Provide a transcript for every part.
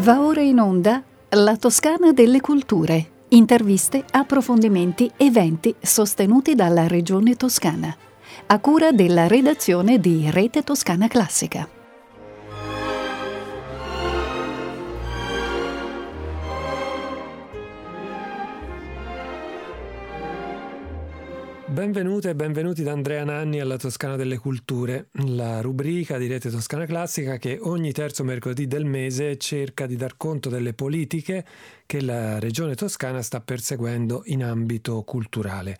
Va ora in onda La Toscana delle Culture. Interviste, approfondimenti, eventi sostenuti dalla Regione Toscana. A cura della redazione di Rete Toscana Classica. Benvenute e benvenuti da Andrea Nanni alla Toscana delle Culture, la rubrica di Rete Toscana Classica che ogni terzo mercoledì del mese cerca di dar conto delle politiche che la regione toscana sta perseguendo in ambito culturale.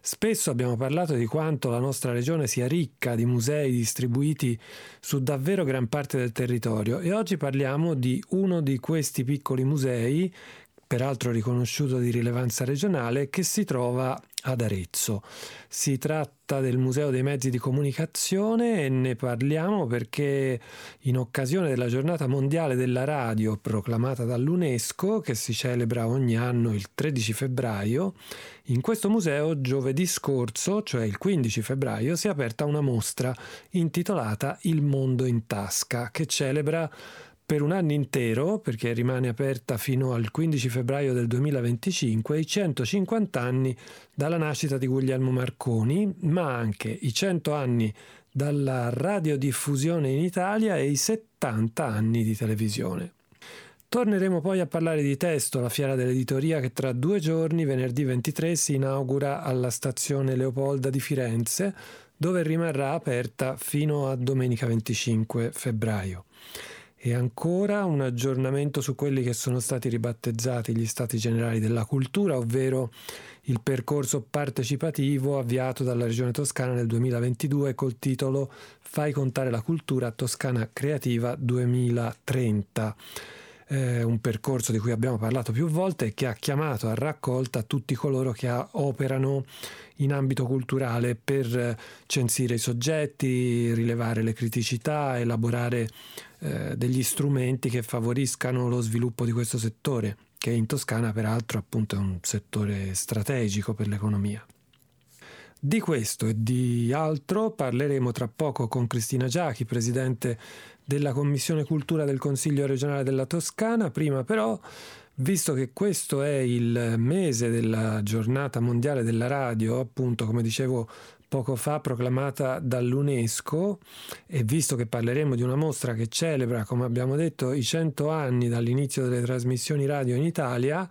Spesso abbiamo parlato di quanto la nostra regione sia ricca di musei distribuiti su davvero gran parte del territorio e oggi parliamo di uno di questi piccoli musei peraltro riconosciuto di rilevanza regionale, che si trova ad Arezzo. Si tratta del Museo dei Mezzi di Comunicazione e ne parliamo perché in occasione della giornata mondiale della radio proclamata dall'UNESCO, che si celebra ogni anno il 13 febbraio, in questo museo giovedì scorso, cioè il 15 febbraio, si è aperta una mostra intitolata Il mondo in tasca, che celebra per un anno intero, perché rimane aperta fino al 15 febbraio del 2025, i 150 anni dalla nascita di Guglielmo Marconi, ma anche i 100 anni dalla radiodiffusione in Italia e i 70 anni di televisione. Torneremo poi a parlare di testo, la fiera dell'editoria che tra due giorni, venerdì 23, si inaugura alla stazione Leopolda di Firenze, dove rimarrà aperta fino a domenica 25 febbraio e ancora un aggiornamento su quelli che sono stati ribattezzati gli Stati Generali della Cultura, ovvero il percorso partecipativo avviato dalla Regione Toscana nel 2022 col titolo Fai contare la cultura Toscana Creativa 2030. Eh, un percorso di cui abbiamo parlato più volte e che ha chiamato a raccolta tutti coloro che operano in ambito culturale per censire i soggetti, rilevare le criticità, elaborare eh, degli strumenti che favoriscano lo sviluppo di questo settore, che in Toscana peraltro appunto è un settore strategico per l'economia. Di questo e di altro parleremo tra poco con Cristina Giachi, presidente della Commissione Cultura del Consiglio regionale della Toscana. Prima però, visto che questo è il mese della giornata mondiale della radio, appunto come dicevo poco fa proclamata dall'UNESCO e visto che parleremo di una mostra che celebra, come abbiamo detto, i 100 anni dall'inizio delle trasmissioni radio in Italia,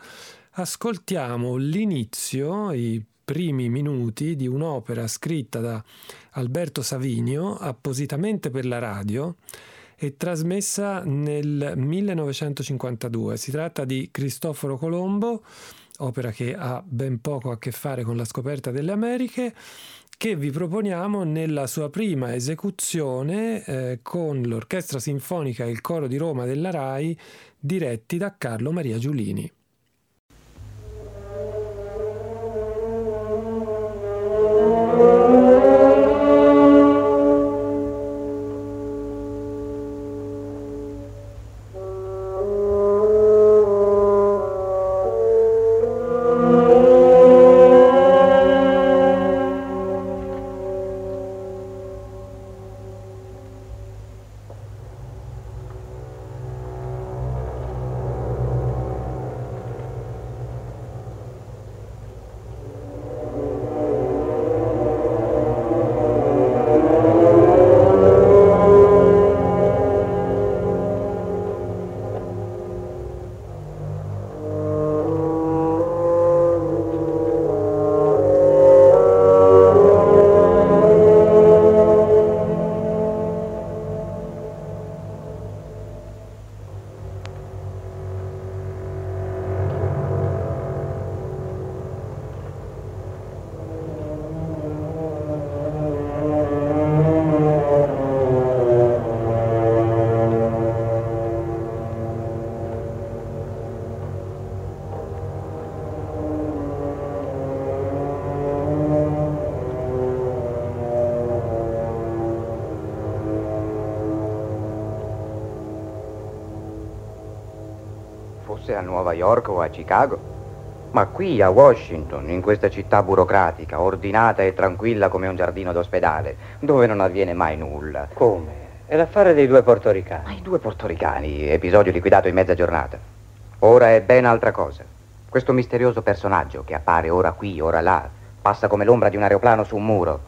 ascoltiamo l'inizio, i primi minuti di un'opera scritta da Alberto Savinio appositamente per la radio e trasmessa nel 1952. Si tratta di Cristoforo Colombo, opera che ha ben poco a che fare con la scoperta delle Americhe che vi proponiamo nella sua prima esecuzione eh, con l'Orchestra Sinfonica e il Coro di Roma della RAI diretti da Carlo Maria Giulini. Nuova York o a Chicago, ma qui a Washington, in questa città burocratica, ordinata e tranquilla come un giardino d'ospedale, dove non avviene mai nulla. Come? È l'affare dei due portoricani. Ma i due portoricani, episodio liquidato in mezza giornata. Ora è ben altra cosa. Questo misterioso personaggio che appare ora qui, ora là, passa come l'ombra di un aeroplano su un muro.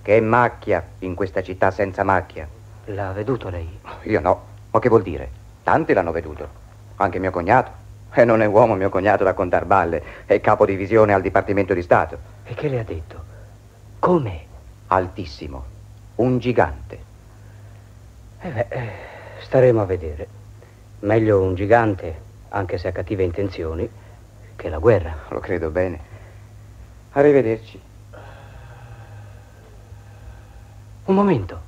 Che macchia in questa città senza macchia. L'ha veduto lei? Io no. Ma che vuol dire? Tanti l'hanno veduto. Anche mio cognato. E non è uomo mio cognato da contar balle. È capo divisione al Dipartimento di Stato. E che le ha detto? Come? Altissimo. Un gigante. Eh beh, eh, staremo a vedere. Meglio un gigante, anche se ha cattive intenzioni, che la guerra. Lo credo bene. Arrivederci. Un momento.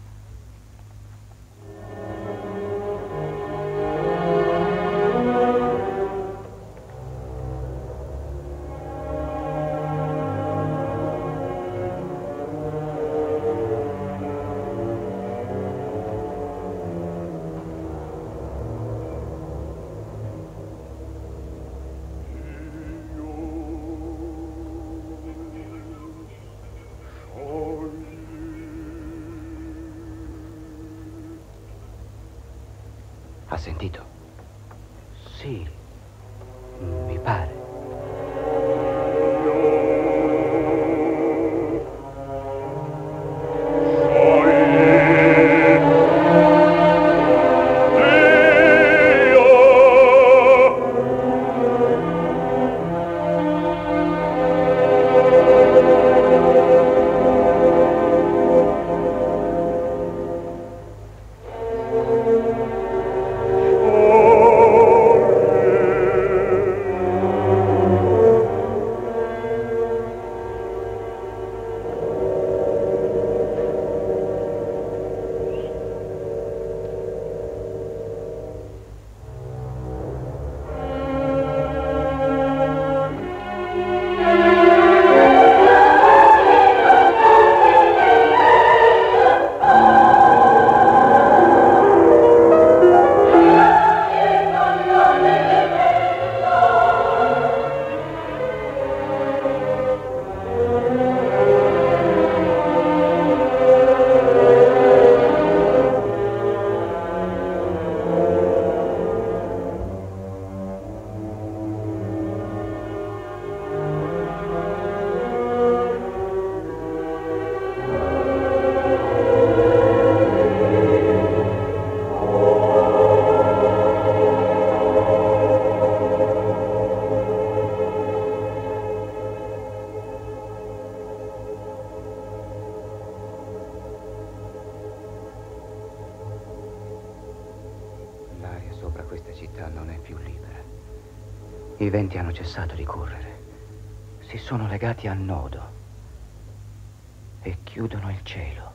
I venti hanno cessato di correre. Si sono legati a nodo e chiudono il cielo.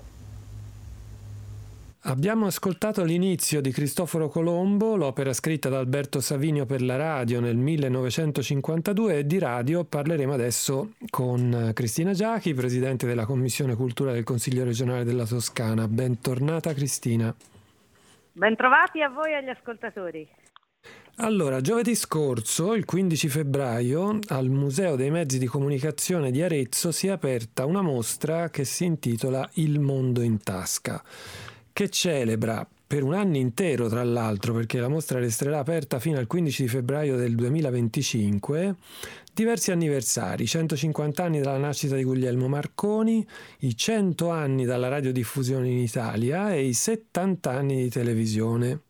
Abbiamo ascoltato l'inizio di Cristoforo Colombo, l'opera scritta da Alberto Savinio per la radio nel 1952 e di radio parleremo adesso con Cristina Giachi, presidente della Commissione Cultura del Consiglio regionale della Toscana. Bentornata Cristina. Bentrovati a voi e agli ascoltatori. Allora, giovedì scorso, il 15 febbraio, al Museo dei Mezzi di Comunicazione di Arezzo si è aperta una mostra che si intitola Il mondo in tasca, che celebra per un anno intero, tra l'altro, perché la mostra resterà aperta fino al 15 febbraio del 2025, diversi anniversari, 150 anni dalla nascita di Guglielmo Marconi, i 100 anni dalla radiodiffusione in Italia e i 70 anni di televisione.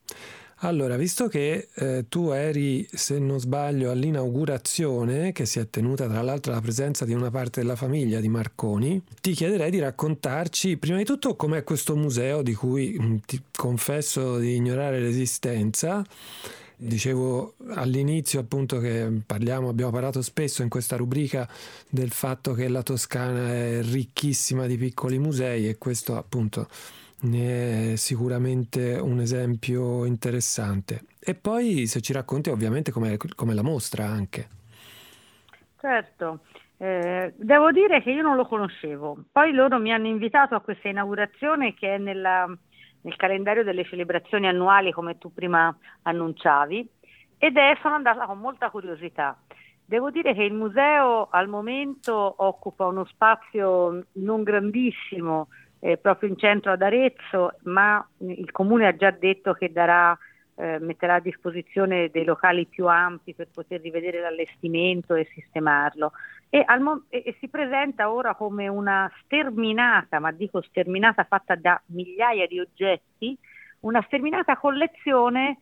Allora, visto che eh, tu eri, se non sbaglio, all'inaugurazione, che si è tenuta tra l'altro alla presenza di una parte della famiglia di Marconi, ti chiederei di raccontarci prima di tutto com'è questo museo di cui ti confesso di ignorare l'esistenza. Dicevo all'inizio appunto che parliamo, abbiamo parlato spesso in questa rubrica del fatto che la Toscana è ricchissima di piccoli musei e questo appunto ne è sicuramente un esempio interessante. E poi se ci racconti ovviamente come la mostra anche. Certo, eh, devo dire che io non lo conoscevo, poi loro mi hanno invitato a questa inaugurazione che è nella, nel calendario delle celebrazioni annuali come tu prima annunciavi ed è, sono andata con molta curiosità. Devo dire che il museo al momento occupa uno spazio non grandissimo, eh, proprio in centro ad Arezzo, ma il comune ha già detto che darà, eh, metterà a disposizione dei locali più ampi per poter rivedere l'allestimento e sistemarlo. E, al, e, e si presenta ora come una sterminata, ma dico sterminata fatta da migliaia di oggetti, una sterminata collezione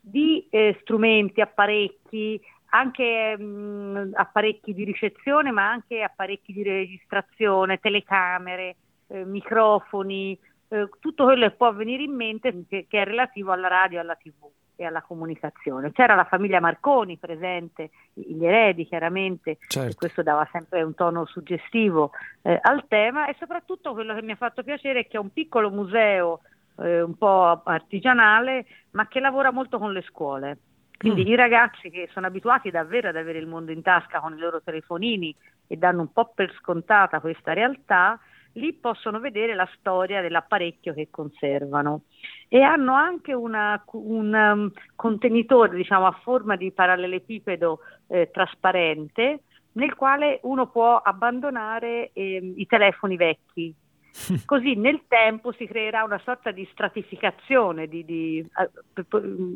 di eh, strumenti, apparecchi, anche mh, apparecchi di ricezione, ma anche apparecchi di registrazione, telecamere, eh, microfoni, eh, tutto quello che può venire in mente che, che, è relativo alla radio, alla tv e alla comunicazione. C'era la famiglia Marconi presente, gli eredi chiaramente, certo. questo dava sempre un tono suggestivo eh, al tema e soprattutto quello che mi ha fatto piacere è che è un piccolo museo eh, un po' artigianale, ma che lavora molto con le scuole. Quindi mm. i ragazzi che sono abituati davvero ad avere il mondo in tasca con i loro telefonini e danno un po' per scontata questa realtà, lì possono vedere la storia dell'apparecchio che conservano. E hanno anche una, un um, contenitore diciamo, a forma di parallelepipedo eh, trasparente nel quale uno può abbandonare eh, i telefoni vecchi. Così nel tempo si creerà una sorta di stratificazione, di, di,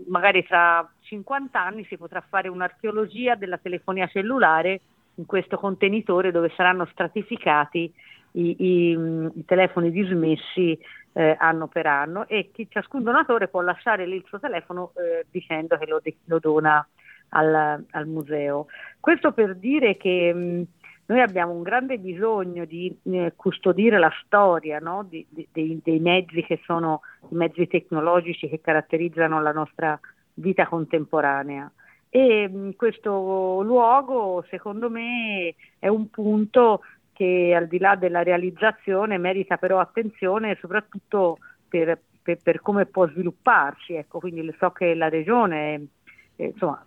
magari tra 50 anni si potrà fare un'archeologia della telefonia cellulare in questo contenitore dove saranno stratificati i, i, i telefoni dismessi eh, anno per anno e chi, ciascun donatore può lasciare lì il suo telefono eh, dicendo che lo, lo dona al, al, museo. Questo per dire che mh, noi abbiamo un grande bisogno di eh, custodire la storia no? di, di, dei, dei, mezzi che sono i mezzi tecnologici che caratterizzano la nostra vita contemporanea. E questo luogo, secondo me, è un punto che al di là della realizzazione merita però attenzione soprattutto per, per, per come può svilupparsi. Ecco, quindi so che la regione eh, insomma,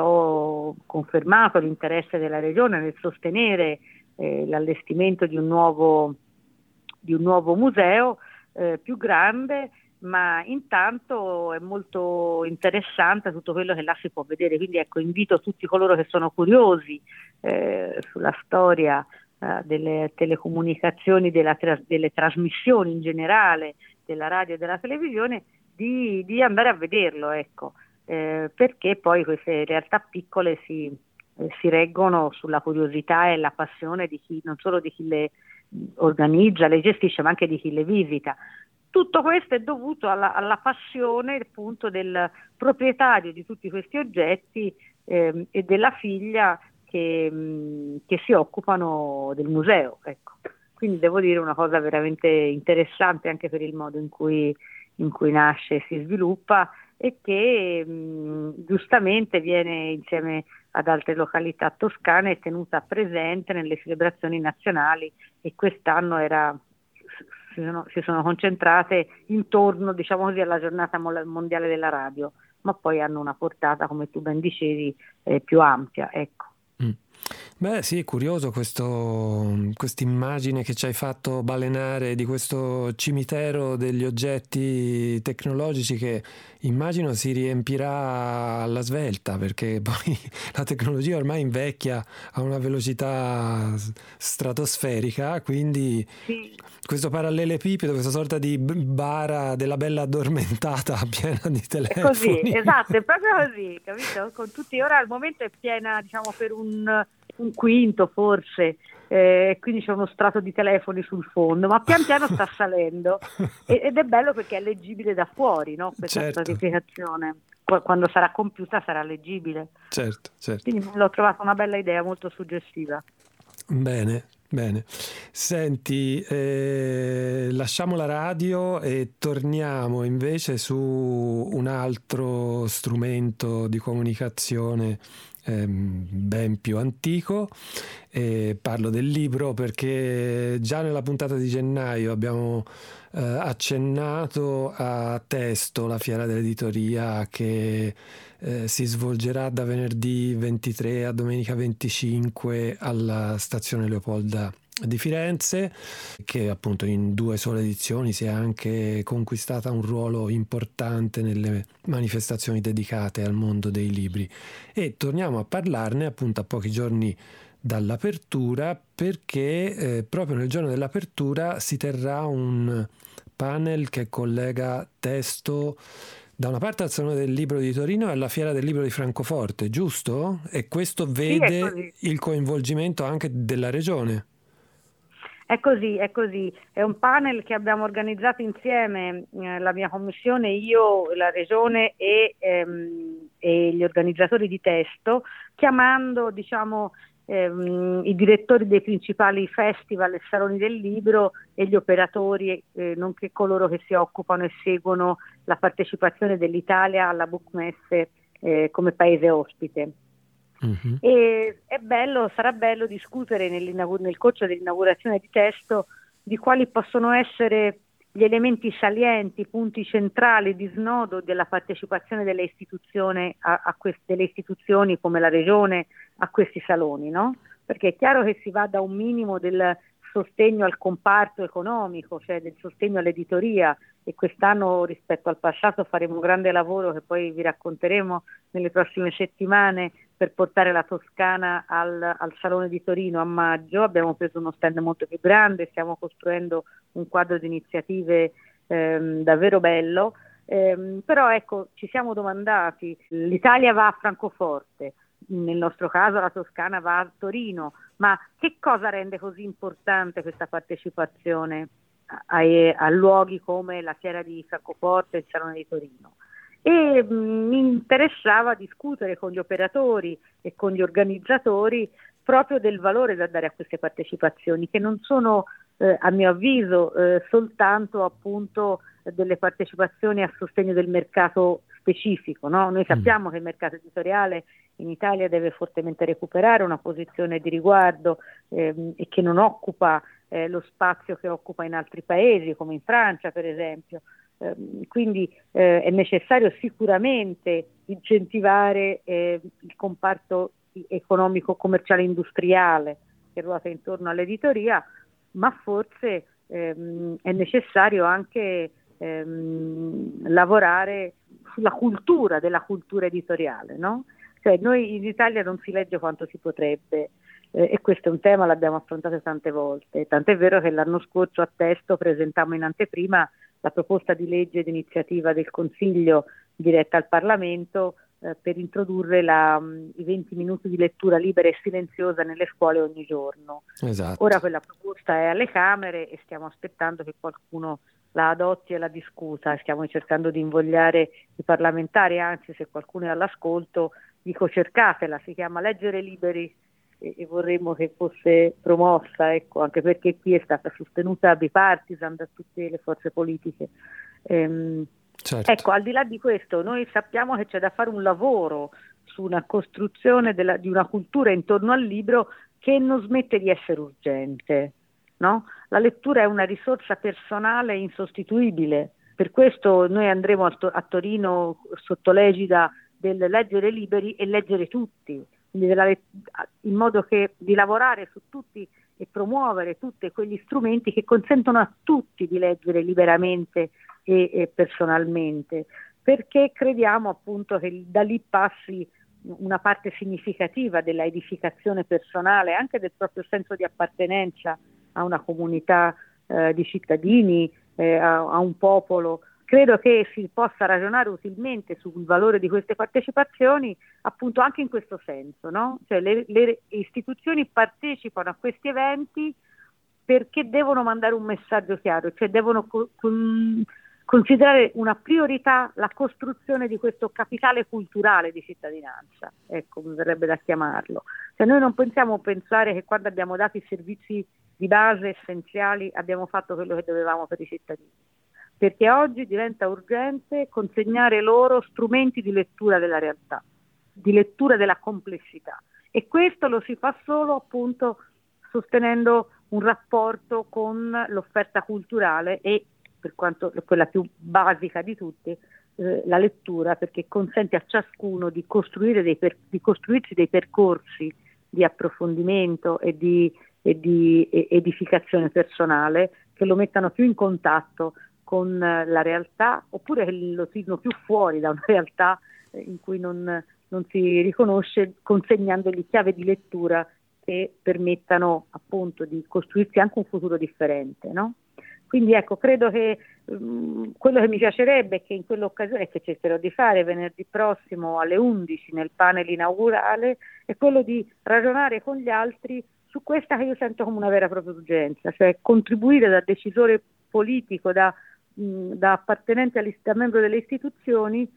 ho confermato l'interesse della Regione nel sostenere eh, l'allestimento di un nuovo, di un nuovo museo eh, più grande, ma intanto è molto interessante tutto quello che là si può vedere, quindi ecco, invito tutti coloro che sono curiosi eh, sulla storia eh, delle telecomunicazioni, tra- delle trasmissioni in generale, della radio e della televisione, di, di andare a vederlo. Ecco eh, perché poi queste realtà piccole si, eh, si, reggono sulla curiosità e la passione di chi, non solo di chi le organizza, le gestisce, ma anche di chi le visita. Tutto questo è dovuto alla, alla passione appunto del proprietario di tutti questi oggetti eh, e della figlia che, mh, che, si occupano del museo. Ecco. Quindi devo dire una cosa veramente interessante anche per il modo in cui, in cui nasce e si sviluppa e che mh, giustamente viene insieme ad altre località toscane tenuta presente nelle celebrazioni nazionali e quest'anno era, si, sono, si sono concentrate intorno diciamo così, alla giornata mondiale della radio, ma poi hanno una portata, come tu ben dicevi, eh, più ampia. Ecco. Beh sì, è curioso questa immagine che ci hai fatto balenare di questo cimitero degli oggetti tecnologici che immagino si riempirà alla svelta perché poi la tecnologia ormai invecchia a una velocità stratosferica, quindi sì. questo parallelepipedo, questa sorta di bara della bella addormentata piena di telefoni. È così, esatto, è proprio così, capito? Con tutti, ora al momento è piena diciamo per un un quinto forse, eh, quindi c'è uno strato di telefoni sul fondo, ma pian piano sta salendo ed è bello perché è leggibile da fuori no? questa certo. stratificazione. Quando sarà compiuta sarà leggibile. Certo, certo. Quindi l'ho trovata una bella idea, molto suggestiva. Bene, Bene, senti, eh, lasciamo la radio e torniamo invece su un altro strumento di comunicazione Ehm, ben più antico. E parlo del libro perché già nella puntata di gennaio abbiamo eh, accennato a Testo, la fiera dell'editoria che eh, si svolgerà da venerdì 23 a domenica 25 alla stazione Leopolda di Firenze, che appunto in due sole edizioni si è anche conquistata un ruolo importante nelle manifestazioni dedicate al mondo dei libri. E torniamo a parlarne appunto a pochi giorni dall'apertura perché eh, proprio nel giorno dell'apertura si terrà un panel che collega testo da una parte al Salone del Libro di Torino e alla Fiera del Libro di Francoforte, giusto? E questo vede sì, il coinvolgimento anche della regione. È così, è così. È un panel che abbiamo organizzato insieme, eh, la mia commissione, io, la regione e, ehm, e gli organizzatori di testo, chiamando diciamo, ehm, i direttori dei principali festival e saloni del libro e gli operatori, eh, nonché coloro che si occupano e seguono la partecipazione dell'Italia alla Bookmesse eh, come paese ospite. Uh-huh. E bello, sarà bello discutere nel corso dell'inaugurazione di testo di quali possono essere gli elementi salienti, i punti centrali di snodo della partecipazione delle a, a queste, delle istituzioni come la Regione a questi saloni, no? Perché è chiaro che si va da un minimo del sostegno al comparto economico, cioè del sostegno all'editoria e quest'anno rispetto al passato faremo un grande lavoro che poi vi racconteremo nelle prossime settimane per portare la Toscana al, al, Salone di Torino a maggio. Abbiamo preso uno stand molto più grande, stiamo costruendo un quadro di iniziative ehm, davvero bello. Ehm, però ecco, ci siamo domandati, l'Italia va a Francoforte, nel nostro caso la Toscana va a Torino, ma che cosa rende così importante questa partecipazione a, a, a luoghi come la Fiera di Francoforte e il Salone di Torino? E mm, mi interessava discutere con gli operatori e con gli organizzatori proprio del valore da dare a queste partecipazioni, che non sono eh, a mio avviso eh, soltanto appunto delle partecipazioni a sostegno del mercato specifico. No? Noi mm. sappiamo mm. che il mercato editoriale in Italia deve fortemente recuperare una posizione di riguardo ehm, e che non occupa eh, lo spazio che occupa in altri paesi, come in Francia per esempio. Ehm, quindi eh, è necessario sicuramente incentivare eh, il comparto economico, commerciale, industriale che ruota intorno all'editoria, ma forse ehm, è necessario anche ehm, lavorare sulla cultura della cultura editoriale. No? Cioè, noi in Italia non si legge quanto si potrebbe eh, e questo è un tema, l'abbiamo affrontato tante volte, tant'è vero che l'anno scorso a testo presentammo in anteprima la proposta di legge d'iniziativa del Consiglio diretta al Parlamento eh, per introdurre la, mh, i 20 minuti di lettura libera e silenziosa nelle scuole ogni giorno. Esatto. Ora quella proposta è alle Camere e stiamo aspettando che qualcuno la adotti e la discuta, stiamo cercando di invogliare i parlamentari, anzi se qualcuno è all'ascolto dico cercatela, si chiama Leggere Liberi e, e vorremmo che fosse promossa, ecco, anche perché qui è stata sostenuta bipartisan da tutte le forze politiche. Ehm, certo. Ecco, al di là di questo, noi sappiamo che c'è da fare un lavoro su una costruzione della, di una cultura intorno al libro che non smette di essere urgente. No? La lettura è una risorsa personale insostituibile, per questo noi andremo a, to- a Torino sotto l'egida del leggere liberi e leggere tutti in modo che di lavorare su tutti e promuovere tutti quegli strumenti che consentono a tutti di leggere liberamente e, e personalmente, perché crediamo appunto che da lì passi una parte significativa della edificazione personale, anche del proprio senso di appartenenza a una comunità eh, di cittadini, eh, a, a, un popolo credo che si possa ragionare utilmente sul valore di queste partecipazioni appunto anche in questo senso, no? cioè le, le, istituzioni partecipano a questi eventi perché devono mandare un messaggio chiaro, cioè devono co- con, considerare una priorità la costruzione di questo capitale culturale di cittadinanza, ecco, mi verrebbe da chiamarlo. Cioè noi non possiamo pensare che quando abbiamo dato i servizi di base essenziali abbiamo fatto quello che dovevamo per i cittadini perché oggi diventa urgente consegnare loro strumenti di lettura della realtà, di lettura della complessità. E questo lo si fa solo appunto sostenendo un rapporto con l'offerta culturale e per quanto quella più basica di tutte eh, la lettura perché consente a ciascuno di, dei per, di, costruirsi dei percorsi di approfondimento e di, e di edificazione personale che lo mettano più in contatto con la realtà oppure lo tirino più fuori da una realtà eh, in cui non, non si riconosce consegnandogli chiave di lettura che permettano appunto di costruirsi anche un futuro differente. No? Quindi ecco, credo che um, quello che mi piacerebbe è che in quell'occasione, che cercherò di fare venerdì prossimo alle 11 nel panel inaugurale, è quello di ragionare con gli altri su questa che io sento come una vera e propria urgenza, cioè contribuire da decisore politico, da, da appartenente da membro delle istituzioni,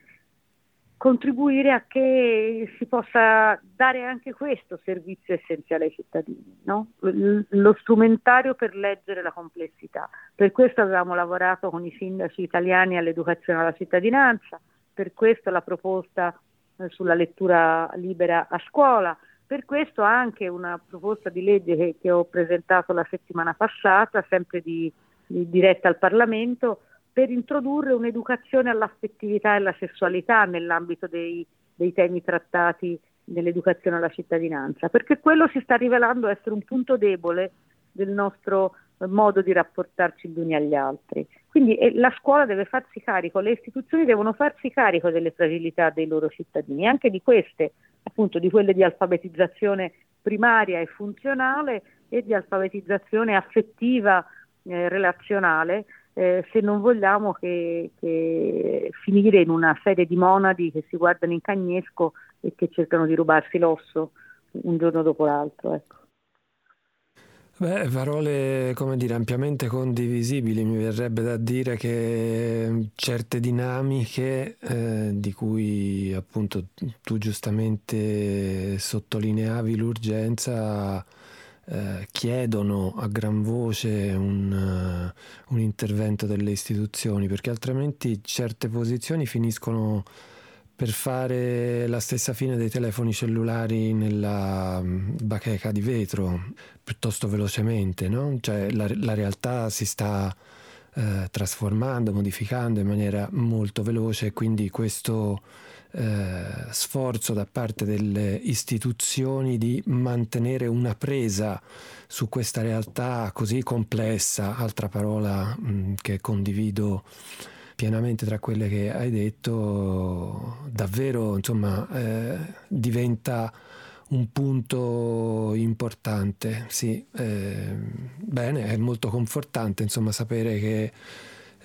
contribuire a che si possa dare anche questo servizio essenziale ai cittadini, no? lo strumentario per leggere la complessità. Per questo avevamo lavorato con i sindaci italiani all'educazione alla cittadinanza, per questo la proposta eh, sulla lettura libera a scuola, per questo anche una proposta di legge che, che ho presentato la settimana passata, sempre di, di diretta al Parlamento, per introdurre un'educazione all'affettività e alla sessualità nell'ambito dei, dei temi trattati nell'educazione alla cittadinanza, perché quello si sta rivelando essere un punto debole del nostro modo di rapportarci gli uni agli altri. Quindi eh, la scuola deve farsi carico, le istituzioni devono farsi carico delle fragilità dei loro cittadini, anche di queste, appunto di quelle di alfabetizzazione primaria e funzionale e di alfabetizzazione affettiva, eh, relazionale, eh, se non vogliamo che, che finire in una serie di monadi che si guardano in cagnesco e che cercano di rubarsi l'osso un giorno dopo l'altro. Ecco. Beh, parole, come dire, ampiamente condivisibili. Mi verrebbe da dire che certe dinamiche eh, di cui appunto tu giustamente sottolineavi l'urgenza eh, chiedono a gran voce un, uh, un intervento delle istituzioni, perché altrimenti certe posizioni finiscono per fare la stessa fine dei telefoni cellulari nella mm, bacheca di vetro piuttosto velocemente, no? cioè la, la, realtà si sta eh, trasformando, modificando in maniera molto veloce e quindi questo eh, sforzo da parte delle istituzioni di mantenere una presa su questa realtà così complessa, altra parola mh, mm, che condivido pienamente tra quelle che hai detto, davvero insomma, eh, diventa un punto importante. Sì, eh, bene, è molto confortante insomma, sapere che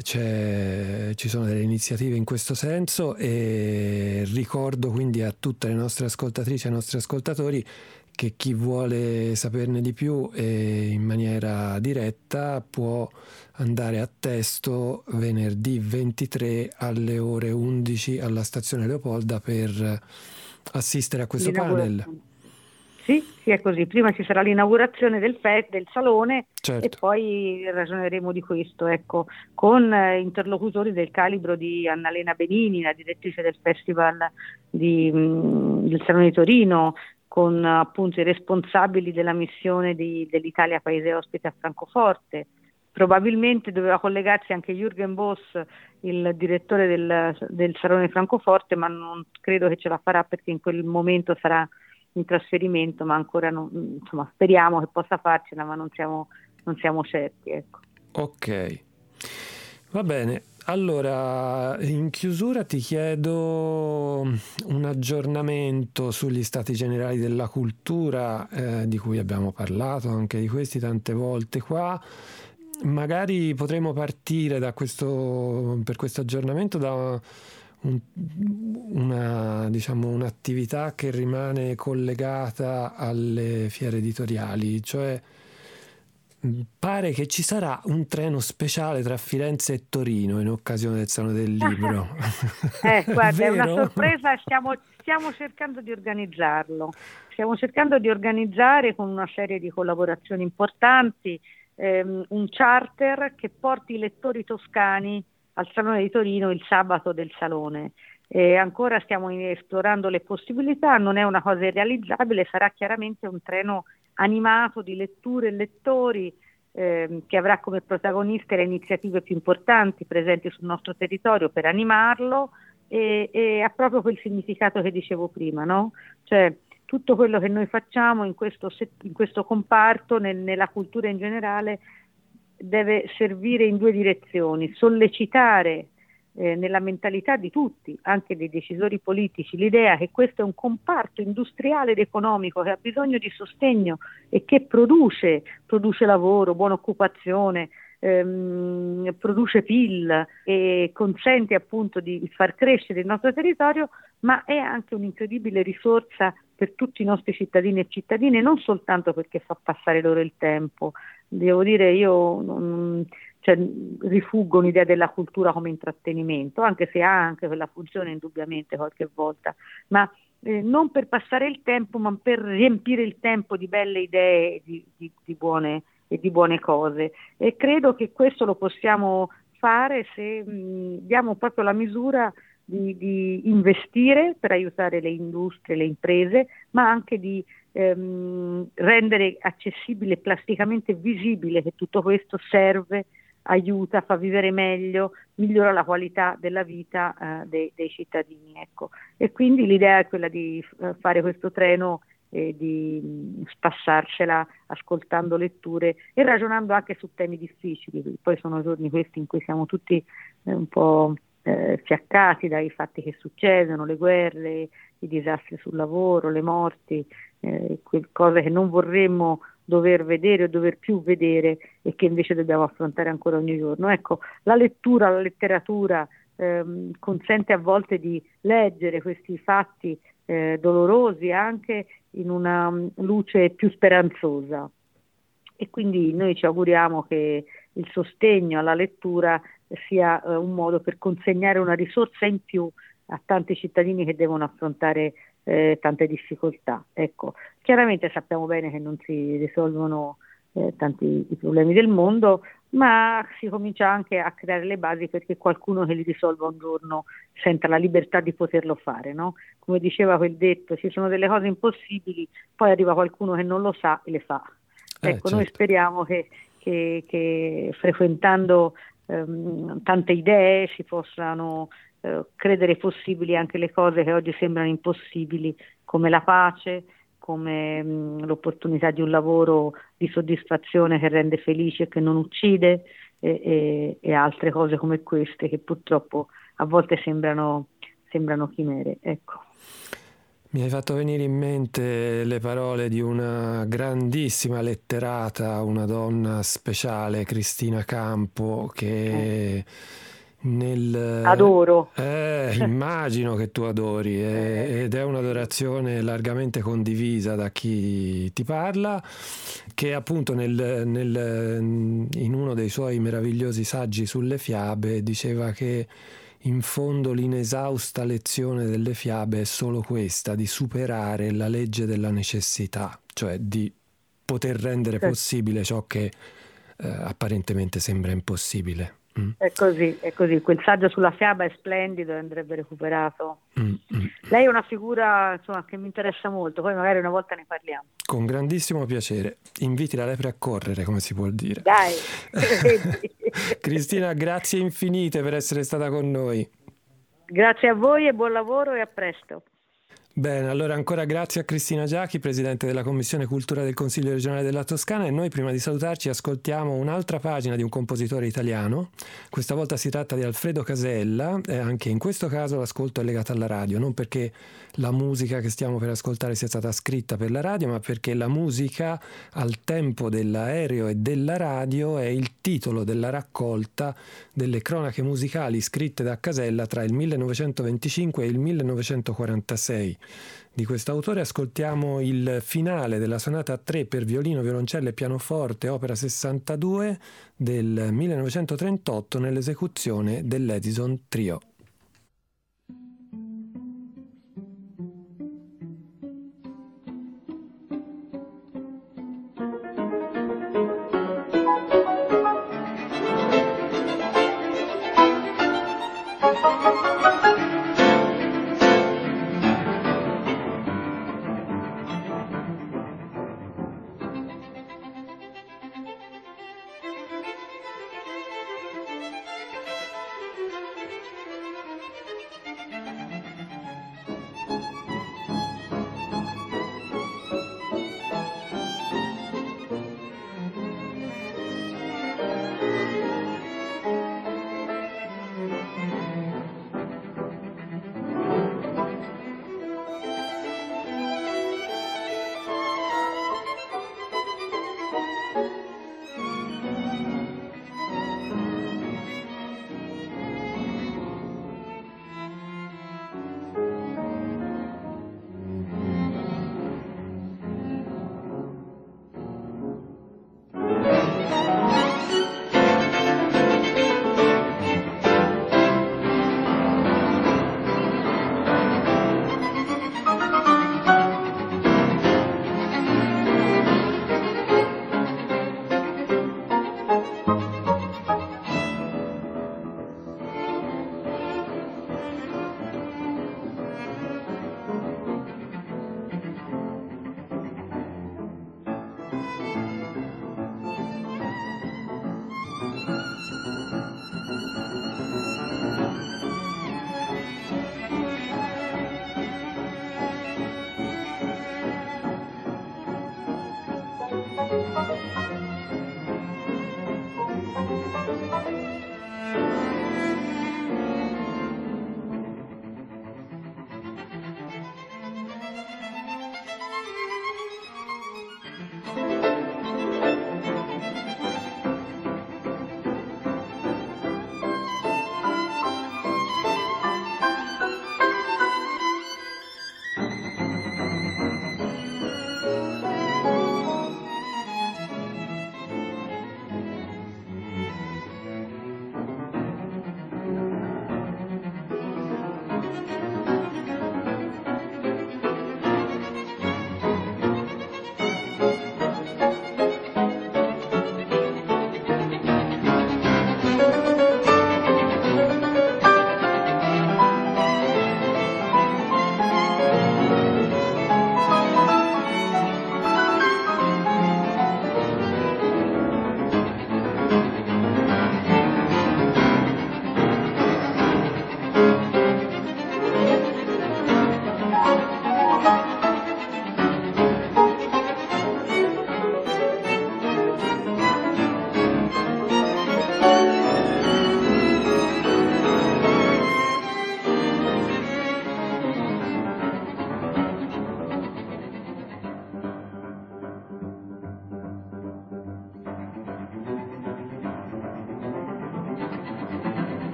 ci sono delle iniziative in questo senso e ricordo quindi a tutte le nostre ascoltatrici e ai nostri ascoltatori che chi vuole saperne di più e in maniera diretta può andare a testo venerdì 23 alle ore 11 alla stazione Leopolda per assistere a questo panel. Sì, sì, è così. Prima ci sarà l'inaugurazione del, fe- del salone certo. e poi ragioneremo di questo, ecco, con eh, interlocutori del calibro di Annalena Benini, la direttrice del Festival di, mh, mm, del Salone di Torino, con appunto i responsabili della missione di, dell'Italia Paese Ospite a Francoforte. Probabilmente doveva collegarsi anche Jürgen Boss, il direttore del, del Salone Francoforte, ma non credo che ce la farà perché in quel momento sarà in trasferimento, ma ancora non, insomma, speriamo che possa farcela, ma non siamo, non siamo certi. Ecco. Ok, va bene. Allora, in chiusura ti chiedo un aggiornamento sugli stati generali della cultura, eh, di cui abbiamo parlato anche di questi tante volte qua. Magari potremmo partire da questo, per questo aggiornamento da un, una, diciamo, un'attività che rimane collegata alle fiere editoriali, cioè pare che ci sarà un treno speciale tra Firenze e Torino in occasione del Salone del Libro. eh, guarda, è una sorpresa, stiamo, stiamo, cercando di organizzarlo. Stiamo cercando di organizzare con una serie di collaborazioni importanti ehm, un charter che porti i lettori toscani al Salone di Torino il sabato del Salone. E ancora stiamo esplorando le possibilità, non è una cosa irrealizzabile, sarà chiaramente un treno animato di letture e lettori eh, che avrà come protagoniste le iniziative più importanti presenti sul nostro territorio per animarlo e, e ha proprio quel significato che dicevo prima, no? Cioè tutto quello che noi facciamo in questo, in questo comparto, nel, nella cultura in generale, deve servire in due direzioni, sollecitare eh, nella mentalità di tutti, anche dei decisori politici, l'idea che questo è un comparto industriale ed economico che ha bisogno di sostegno e che produce, produce lavoro, buona occupazione, ehm, produce PIL e consente appunto di far crescere il nostro territorio, ma è anche un'incredibile risorsa per tutti i nostri cittadini e cittadine, non soltanto perché fa passare loro il tempo. Devo dire, io non, cioè, rifuggo un'idea della cultura come intrattenimento, anche se ha anche quella funzione indubbiamente qualche volta, ma eh, non per passare il tempo, ma per riempire il tempo di belle idee di, di, di, buone, e di buone cose. E credo che questo lo possiamo fare se mh, diamo proprio la misura di, di, investire per aiutare le industrie, le imprese, ma anche di ehm, rendere accessibile, plasticamente visibile che tutto questo serve aiuta, fa vivere meglio, migliora la qualità della vita eh, dei, dei, cittadini. Ecco. E quindi l'idea è quella di eh, fare questo treno e di mm, spassarsela ascoltando letture e ragionando anche su temi difficili. Poi sono giorni questi in cui siamo tutti eh, un po' eh, fiaccati dai fatti che succedono, le guerre, i disastri sul lavoro, le morti, eh, cose che non vorremmo dover vedere o dover più vedere e che invece dobbiamo affrontare ancora ogni giorno. Ecco, la lettura, la letteratura ehm, consente a volte di leggere questi fatti eh, dolorosi anche in una um, luce più speranzosa e quindi noi ci auguriamo che il sostegno alla lettura sia eh, un modo per consegnare una risorsa in più a tanti cittadini che devono affrontare eh, tante difficoltà. Ecco, chiaramente sappiamo bene che non si risolvono eh, tanti i problemi del mondo, ma si comincia anche a creare le basi perché qualcuno che li risolva un giorno senta la libertà di poterlo fare. No? Come diceva quel detto, ci sono delle cose impossibili, poi arriva qualcuno che non lo sa e le fa. Eh, ecco, certo. noi speriamo che, che, che frequentando ehm, tante idee si possano eh, credere possibili anche le cose che oggi sembrano impossibili, come la pace, come mh, mm, l'opportunità di un lavoro di soddisfazione che rende felice e che non uccide e, e, e altre cose come queste che purtroppo a volte sembrano, sembrano chimere. Ecco. Mi hai fatto venire in mente le parole di una grandissima letterata, una donna speciale, Cristina Campo, che eh nel, Adoro. Eh, immagino che tu adori eh, ed è un'adorazione largamente condivisa da chi ti parla, che appunto nel, nel, in uno dei suoi meravigliosi saggi sulle fiabe diceva che in fondo l'inesausta lezione delle fiabe è solo questa, di superare la legge della necessità, cioè di poter rendere possibile ciò che eh, apparentemente sembra impossibile. Mm. È così, è così. Quel saggio sulla fiaba è splendido e andrebbe recuperato. Mm, mm. Lei è una figura insomma, che mi interessa molto, poi magari una volta ne parliamo. Con grandissimo piacere. Inviti la lepre a correre, come si può dire. Dai. Cristina, grazie infinite per essere stata con noi. Grazie a voi e buon lavoro e a presto. Bene, allora ancora grazie a Cristina Giachi, Presidente della Commissione Cultura del Consiglio regionale della Toscana. E noi prima di salutarci ascoltiamo un'altra pagina di un compositore italiano, questa volta si tratta di Alfredo Casella e anche in questo caso l'ascolto è legato alla radio, non perché la musica che stiamo per ascoltare sia stata scritta per la radio, ma perché la musica al tempo dell'aereo e della radio è il titolo della raccolta delle cronache musicali scritte da Casella tra il 1925 e il 1946 di questo autore ascoltiamo il finale della sonata 3 per violino, violoncello e pianoforte, opera 62 del 1938 nell'esecuzione dell'Edison Trio.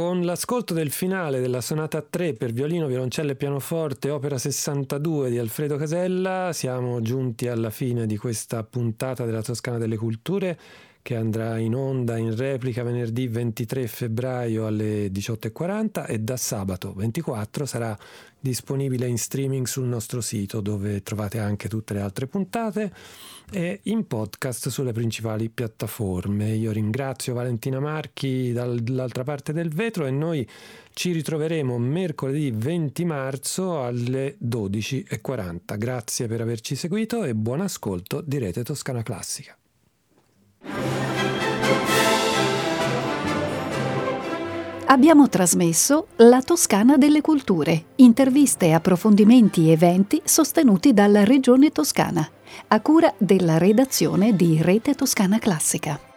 Con l'ascolto del finale della sonata 3 per violino, violoncello e pianoforte, opera 62 di Alfredo Casella, siamo giunti alla fine di questa puntata della Toscana delle Culture che andrà in onda in replica venerdì 23 febbraio alle 18.40 e da sabato 24 sarà disponibile in streaming sul nostro sito dove trovate anche tutte le altre puntate e in podcast sulle principali piattaforme. Io ringrazio Valentina Marchi dall'altra parte del vetro e noi ci ritroveremo mercoledì 20 marzo alle 12.40. Grazie per averci seguito e buon ascolto di Rete Toscana Classica. Abbiamo trasmesso La Toscana delle Culture, interviste, approfondimenti e eventi sostenuti dalla Regione Toscana, a cura della redazione di Rete Toscana Classica.